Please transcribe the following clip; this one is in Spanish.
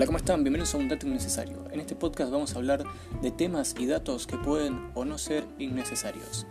Hola, ¿cómo están? Bienvenidos a Un Dato Innecesario. En este podcast vamos a hablar de temas y datos que pueden o no ser innecesarios.